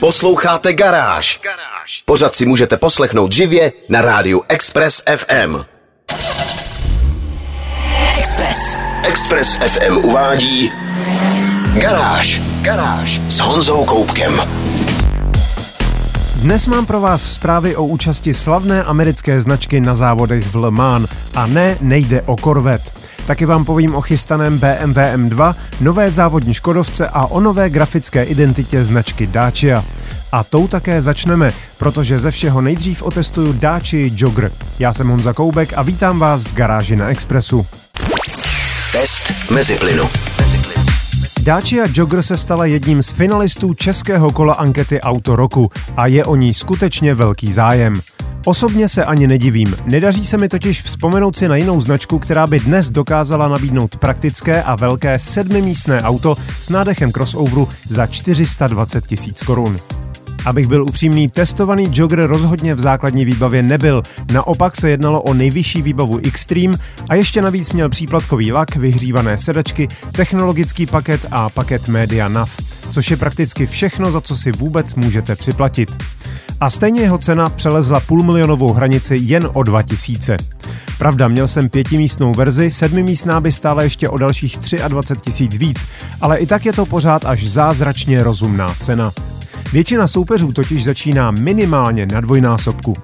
Posloucháte Garáž. Pořád si můžete poslechnout živě na rádiu Express FM. Express. Express FM uvádí Garáž. Garáž s Honzou Koupkem. Dnes mám pro vás zprávy o účasti slavné americké značky na závodech v Le Mans. A ne, nejde o Corvette. Taky vám povím o chystaném BMW M2, nové závodní Škodovce a o nové grafické identitě značky Dacia. A tou také začneme, protože ze všeho nejdřív otestuju Dacia Jogger. Já jsem Honza Koubek a vítám vás v garáži na Expressu. Test mezi plynu. Dacia Jogger se stala jedním z finalistů českého kola ankety Auto roku a je o ní skutečně velký zájem. Osobně se ani nedivím. Nedaří se mi totiž vzpomenout si na jinou značku, která by dnes dokázala nabídnout praktické a velké sedmimístné auto s nádechem crossoveru za 420 tisíc korun. Abych byl upřímný, testovaný jogger rozhodně v základní výbavě nebyl. Naopak se jednalo o nejvyšší výbavu Xtreme a ještě navíc měl příplatkový lak, vyhřívané sedačky, technologický paket a paket Media NAV, což je prakticky všechno, za co si vůbec můžete připlatit. A stejně jeho cena přelezla půlmilionovou hranici jen o 2000. Pravda, měl jsem pětimístnou verzi, sedmimístná by stála ještě o dalších 23 tisíc víc, ale i tak je to pořád až zázračně rozumná cena. Většina soupeřů totiž začíná minimálně na dvojnásobku.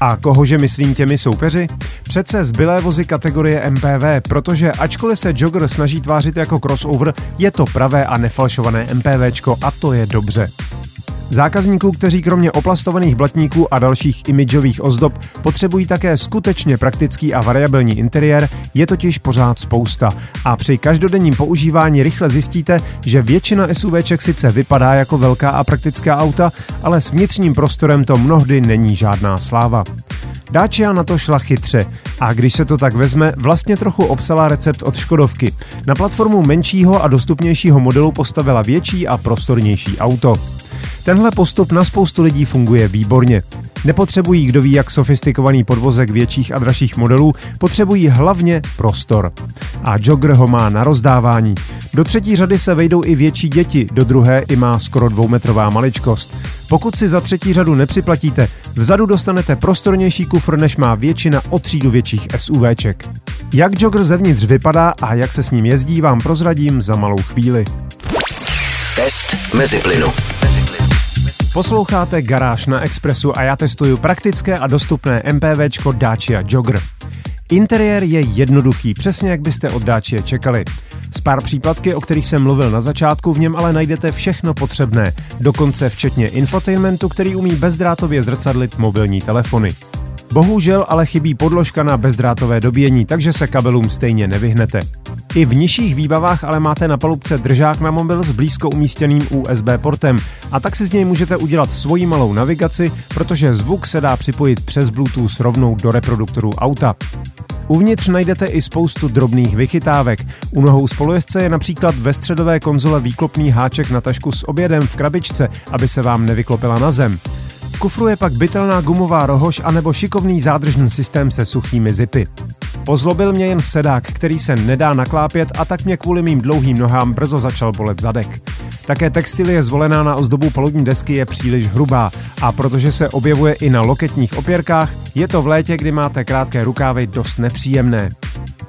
A kohože myslím těmi soupeři? Přece zbylé vozy kategorie MPV, protože ačkoliv se Jogger snaží tvářit jako crossover, je to pravé a nefalšované MPVčko a to je dobře. Zákazníků, kteří kromě oplastovaných blatníků a dalších imidžových ozdob potřebují také skutečně praktický a variabilní interiér, je totiž pořád spousta. A při každodenním používání rychle zjistíte, že většina SUVček sice vypadá jako velká a praktická auta, ale s vnitřním prostorem to mnohdy není žádná sláva. Dacia na to šla chytře a když se to tak vezme, vlastně trochu obsala recept od Škodovky. Na platformu menšího a dostupnějšího modelu postavila větší a prostornější auto. Tenhle postup na spoustu lidí funguje výborně. Nepotřebují kdo ví jak sofistikovaný podvozek větších a dražších modelů, potřebují hlavně prostor. A Jogger ho má na rozdávání. Do třetí řady se vejdou i větší děti, do druhé i má skoro dvoumetrová maličkost. Pokud si za třetí řadu nepřiplatíte, vzadu dostanete prostornější kufr, než má většina o třídu větších SUVček. Jak Jogger zevnitř vypadá a jak se s ním jezdí, vám prozradím za malou chvíli. Test mezi plynu. Posloucháte Garáž na Expressu a já testuju praktické a dostupné MPVčko Dacia Jogger. Interiér je jednoduchý, přesně jak byste od Dacia čekali. S pár příplatky, o kterých jsem mluvil na začátku, v něm ale najdete všechno potřebné, dokonce včetně infotainmentu, který umí bezdrátově zrcadlit mobilní telefony. Bohužel ale chybí podložka na bezdrátové dobíjení, takže se kabelům stejně nevyhnete. I v nižších výbavách ale máte na palubce držák na mobil s blízko umístěným USB portem a tak si z něj můžete udělat svoji malou navigaci, protože zvuk se dá připojit přes Bluetooth rovnou do reproduktoru auta. Uvnitř najdete i spoustu drobných vychytávek. U nohou spolujezdce je například ve středové konzole výklopný háček na tašku s obědem v krabičce, aby se vám nevyklopila na zem. V kufru je pak bytelná gumová rohož anebo šikovný zádržný systém se suchými zipy. Pozlobil mě jen sedák, který se nedá naklápět a tak mě kvůli mým dlouhým nohám brzo začal bolet zadek. Také textilie zvolená na ozdobu palubní desky je příliš hrubá a protože se objevuje i na loketních opěrkách, je to v létě, kdy máte krátké rukávy, dost nepříjemné.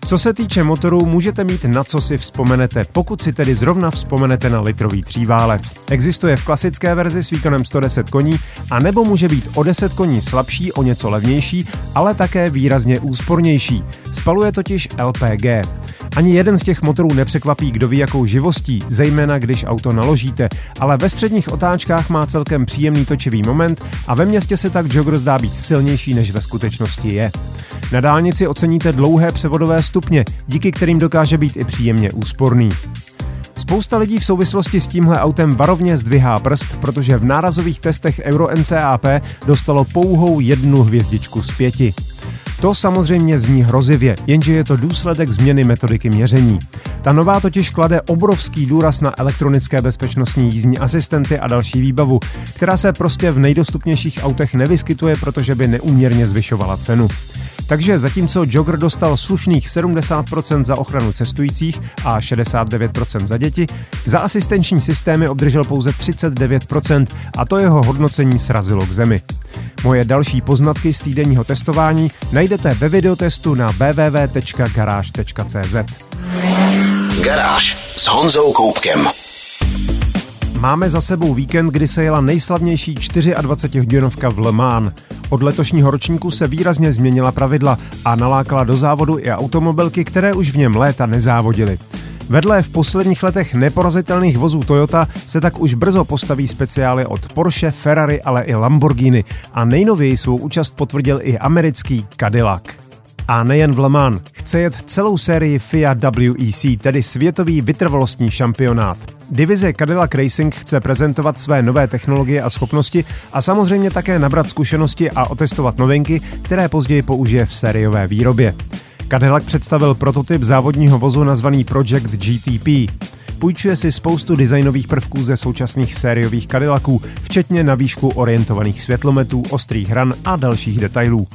Co se týče motorů, můžete mít na co si vzpomenete, pokud si tedy zrovna vzpomenete na litrový tříválec. Existuje v klasické verzi s výkonem 110 koní, a nebo může být o 10 koní slabší, o něco levnější, ale také výrazně úspornější. Spaluje totiž LPG. Ani jeden z těch motorů nepřekvapí kdo ví jakou živostí, zejména když auto naložíte, ale ve středních otáčkách má celkem příjemný točivý moment a ve městě se tak Jogger zdá být silnější než ve skutečnosti je. Na dálnici oceníte dlouhé převodové stupně, díky kterým dokáže být i příjemně úsporný. Spousta lidí v souvislosti s tímhle autem varovně zdvihá prst, protože v nárazových testech Euro NCAP dostalo pouhou jednu hvězdičku z pěti. To samozřejmě zní hrozivě, jenže je to důsledek změny metodiky měření. Ta nová totiž klade obrovský důraz na elektronické bezpečnostní jízdní asistenty a další výbavu, která se prostě v nejdostupnějších autech nevyskytuje, protože by neuměrně zvyšovala cenu. Takže zatímco Jogger dostal slušných 70% za ochranu cestujících a 69% za děti, za asistenční systémy obdržel pouze 39% a to jeho hodnocení srazilo k zemi. Moje další poznatky z týdenního testování najdete ve videotestu na www.garage.cz. Garáž s Honzou Koupkem. Máme za sebou víkend, kdy se jela nejslavnější 24-hodinovka v Le Mans. Od letošního ročníku se výrazně změnila pravidla a nalákala do závodu i automobilky, které už v něm léta nezávodily. Vedle v posledních letech neporazitelných vozů Toyota se tak už brzo postaví speciály od Porsche, Ferrari, ale i Lamborghini a nejnověji svou účast potvrdil i americký Cadillac. A nejen v Le Mans, chce jet celou sérii FIA WEC, tedy světový vytrvalostní šampionát. Divize Cadillac Racing chce prezentovat své nové technologie a schopnosti a samozřejmě také nabrat zkušenosti a otestovat novinky, které později použije v sériové výrobě. Cadillac představil prototyp závodního vozu nazvaný Project GTP. Půjčuje si spoustu designových prvků ze současných sériových Cadillaců, včetně na výšku orientovaných světlometů, ostrých hran a dalších detailů.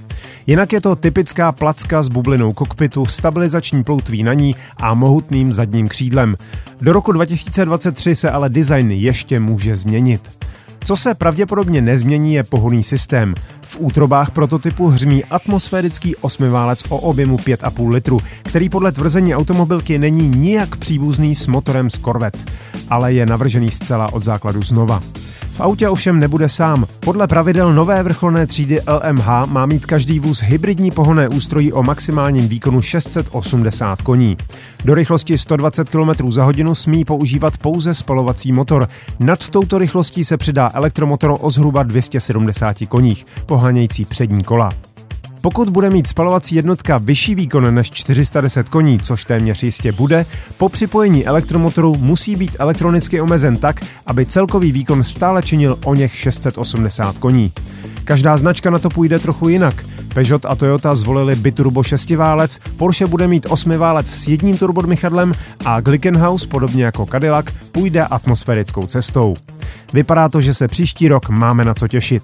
Jinak je to typická placka s bublinou kokpitu, stabilizační ploutví na ní a mohutným zadním křídlem. Do roku 2023 se ale design ještě může změnit. Co se pravděpodobně nezmění, je pohonný systém. V útrobách prototypu hřmí atmosférický osmiválec o objemu 5,5 litru, který podle tvrzení automobilky není nijak příbuzný s motorem z Corvette, ale je navržený zcela od základu znova. V autě ovšem nebude sám. Podle pravidel nové vrcholné třídy LMH má mít každý vůz hybridní pohonné ústrojí o maximálním výkonu 680 koní. Do rychlosti 120 km za hodinu smí používat pouze spalovací motor. Nad touto rychlostí se přidá elektromotor o zhruba 270 koních, pohánějící přední kola. Pokud bude mít spalovací jednotka vyšší výkon než 410 koní, což téměř jistě bude, po připojení elektromotoru musí být elektronicky omezen tak, aby celkový výkon stále činil o něch 680 koní. Každá značka na to půjde trochu jinak. Peugeot a Toyota zvolili biturbo šestiválec, Porsche bude mít osmiválec s jedním turbodmychadlem a Glickenhaus, podobně jako Cadillac, půjde atmosférickou cestou. Vypadá to, že se příští rok máme na co těšit.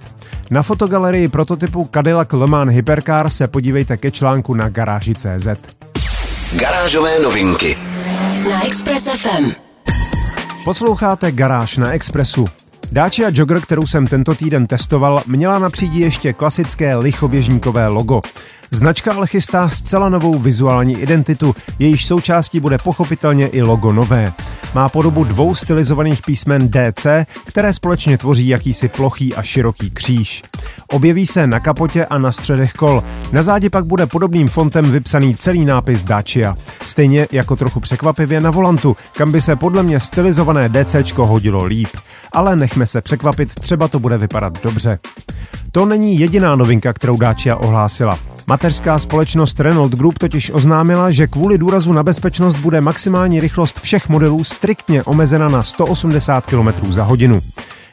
Na fotogalerii prototypu Cadillac Le Mans Hypercar se podívejte ke článku na garáži.cz. Garážové novinky Na Express FM. Posloucháte Garáž na Expressu. Dacia Jogger, kterou jsem tento týden testoval, měla na přídi ještě klasické lichoběžníkové logo. Značka ale chystá zcela novou vizuální identitu, jejíž součástí bude pochopitelně i logo nové. Má podobu dvou stylizovaných písmen DC, které společně tvoří jakýsi plochý a široký kříž. Objeví se na kapotě a na středech kol. Na zádi pak bude podobným fontem vypsaný celý nápis Dacia. Stejně jako trochu překvapivě na volantu, kam by se podle mě stylizované DC hodilo líp. Ale nechme se překvapit, třeba to bude vypadat dobře. To není jediná novinka, kterou Dacia ohlásila. Mateřská společnost Renault Group totiž oznámila, že kvůli důrazu na bezpečnost bude maximální rychlost všech modelů striktně omezena na 180 km za hodinu.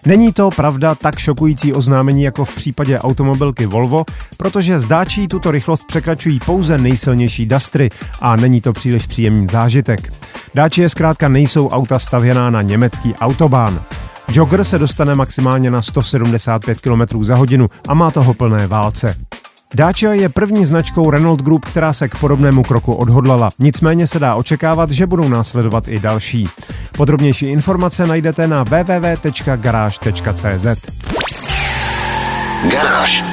Není to pravda tak šokující oznámení jako v případě automobilky Volvo, protože zdáčí tuto rychlost překračují pouze nejsilnější Dastry a není to příliš příjemný zážitek. Dáči zkrátka nejsou auta stavěná na německý autobán. Jogger se dostane maximálně na 175 km za hodinu a má toho plné válce. Dacia je první značkou Renault Group, která se k podobnému kroku odhodlala. Nicméně se dá očekávat, že budou následovat i další. Podrobnější informace najdete na www.garage.cz. Garáž.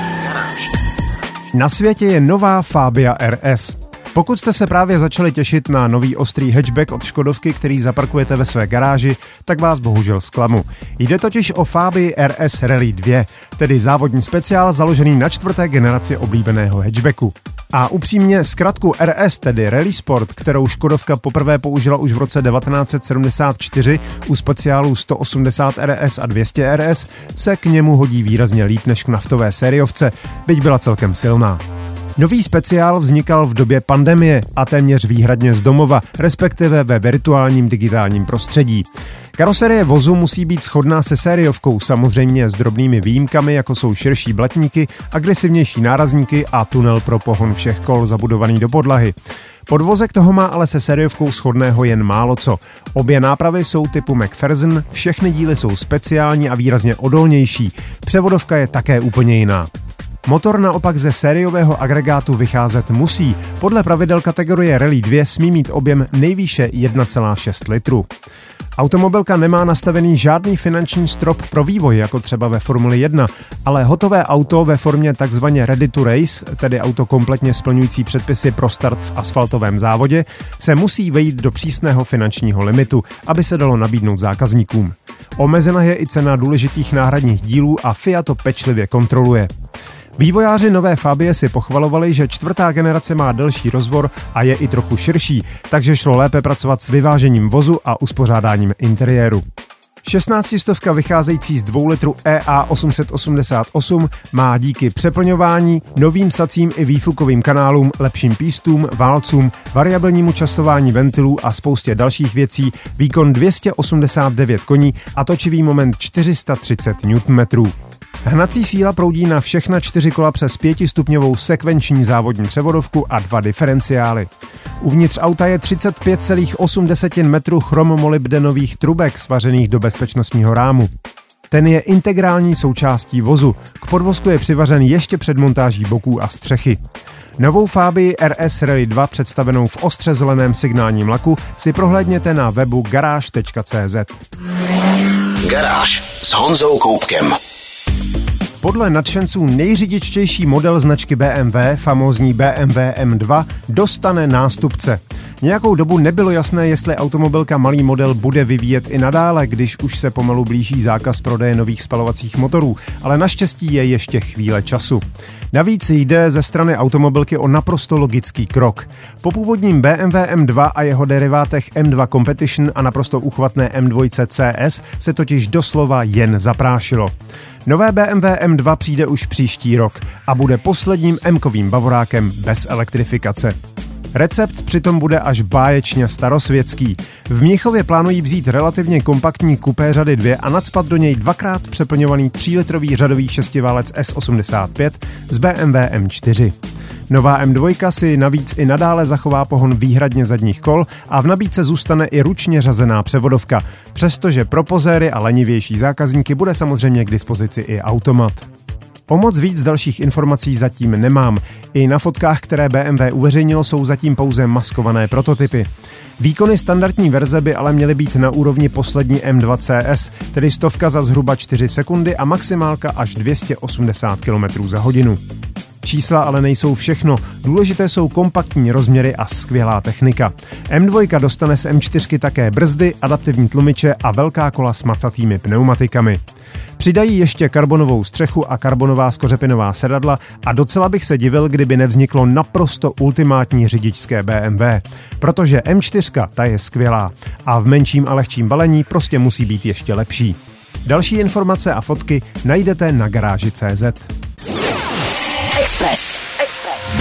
Na světě je nová Fabia RS. Pokud jste se právě začali těšit na nový ostrý hatchback od Škodovky, který zaparkujete ve své garáži, tak vás bohužel zklamu. Jde totiž o Fabii RS Rally 2, tedy závodní speciál založený na čtvrté generaci oblíbeného hatchbacku. A upřímně zkratku RS, tedy Rally Sport, kterou Škodovka poprvé použila už v roce 1974 u speciálů 180 RS a 200 RS, se k němu hodí výrazně líp než k naftové sériovce, byť byla celkem silná. Nový speciál vznikal v době pandemie a téměř výhradně z domova, respektive ve virtuálním digitálním prostředí. Karoserie vozu musí být shodná se sériovkou, samozřejmě s drobnými výjimkami, jako jsou širší blatníky, agresivnější nárazníky a tunel pro pohon všech kol zabudovaný do podlahy. Podvozek toho má ale se sériovkou shodného jen málo co. Obě nápravy jsou typu McPherson, všechny díly jsou speciální a výrazně odolnější. Převodovka je také úplně jiná. Motor naopak ze sériového agregátu vycházet musí. Podle pravidel kategorie Rally 2 smí mít objem nejvýše 1,6 litru. Automobilka nemá nastavený žádný finanční strop pro vývoj, jako třeba ve Formuli 1, ale hotové auto ve formě takzvaně ready to race, tedy auto kompletně splňující předpisy pro start v asfaltovém závodě, se musí vejít do přísného finančního limitu, aby se dalo nabídnout zákazníkům. Omezena je i cena důležitých náhradních dílů a Fiat to pečlivě kontroluje. Vývojáři nové Fabie si pochvalovali, že čtvrtá generace má delší rozvor a je i trochu širší, takže šlo lépe pracovat s vyvážením vozu a uspořádáním interiéru. 16 stovka vycházející z 2 litru EA 888 má díky přeplňování, novým sacím i výfukovým kanálům, lepším pístům, válcům, variabilnímu časování ventilů a spoustě dalších věcí výkon 289 koní a točivý moment 430 Nm. Hnací síla proudí na všechna čtyři kola přes pětistupňovou sekvenční závodní převodovku a dva diferenciály. Uvnitř auta je 35,8 metrů chromomolybdenových trubek svařených do bezpečnostního rámu. Ten je integrální součástí vozu. K podvozku je přivařen ještě před montáží boků a střechy. Novou Fabii RS Rally 2 představenou v ostře zeleném signálním laku si prohlédněte na webu garáž.cz. Garáž s Honzou Koupkem. Podle nadšenců nejřidičtější model značky BMW, famózní BMW M2, dostane nástupce. Nějakou dobu nebylo jasné, jestli automobilka malý model bude vyvíjet i nadále, když už se pomalu blíží zákaz prodeje nových spalovacích motorů, ale naštěstí je ještě chvíle času. Navíc jde ze strany automobilky o naprosto logický krok. Po původním BMW M2 a jeho derivátech M2 Competition a naprosto uchvatné M2 CS se totiž doslova jen zaprášilo. Nové BMW M2 přijde už příští rok a bude posledním M-kovým bavorákem bez elektrifikace. Recept přitom bude až báječně starosvětský. V Mnichově plánují vzít relativně kompaktní kupé řady 2 a nadspat do něj dvakrát přeplňovaný 3-litrový řadový šestiválec S85 z BMW M4. Nová M2 si navíc i nadále zachová pohon výhradně zadních kol a v nabídce zůstane i ručně řazená převodovka, přestože pro pozéry a lenivější zákazníky bude samozřejmě k dispozici i automat. O moc víc dalších informací zatím nemám. I na fotkách, které BMW uveřejnilo, jsou zatím pouze maskované prototypy. Výkony standardní verze by ale měly být na úrovni poslední M2 CS, tedy stovka za zhruba 4 sekundy a maximálka až 280 km za hodinu. Čísla ale nejsou všechno. Důležité jsou kompaktní rozměry a skvělá technika. M2 dostane z M4 také brzdy, adaptivní tlumiče a velká kola s macatými pneumatikami. Přidají ještě karbonovou střechu a karbonová skořepinová sedadla a docela bych se divil, kdyby nevzniklo naprosto ultimátní řidičské BMW. Protože M4 ta je skvělá a v menším a lehčím balení prostě musí být ještě lepší. Další informace a fotky najdete na garáži.cz. Express. Express.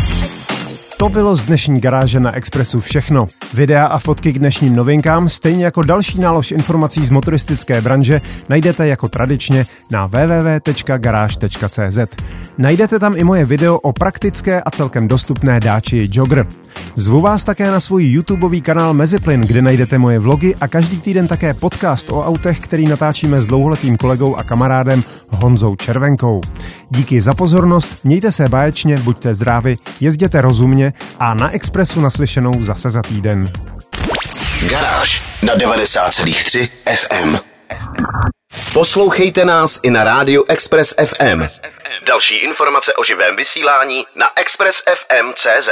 To bylo z dnešní garáže na Expressu všechno. Videa a fotky k dnešním novinkám, stejně jako další nálož informací z motoristické branže, najdete jako tradičně na www.garage.cz. Najdete tam i moje video o praktické a celkem dostupné dáči Jogger. Zvu vás také na svůj YouTubeový kanál Meziplyn, kde najdete moje vlogy a každý týden také podcast o autech, který natáčíme s dlouholetým kolegou a kamarádem Honzou Červenkou. Díky za pozornost, mějte se báječně, buďte zdraví, jezděte rozumně a na Expressu naslyšenou zase za týden. Garáž na 90,3 FM. Poslouchejte nás i na rádiu Express FM. Další informace o živém vysílání na expressfm.cz.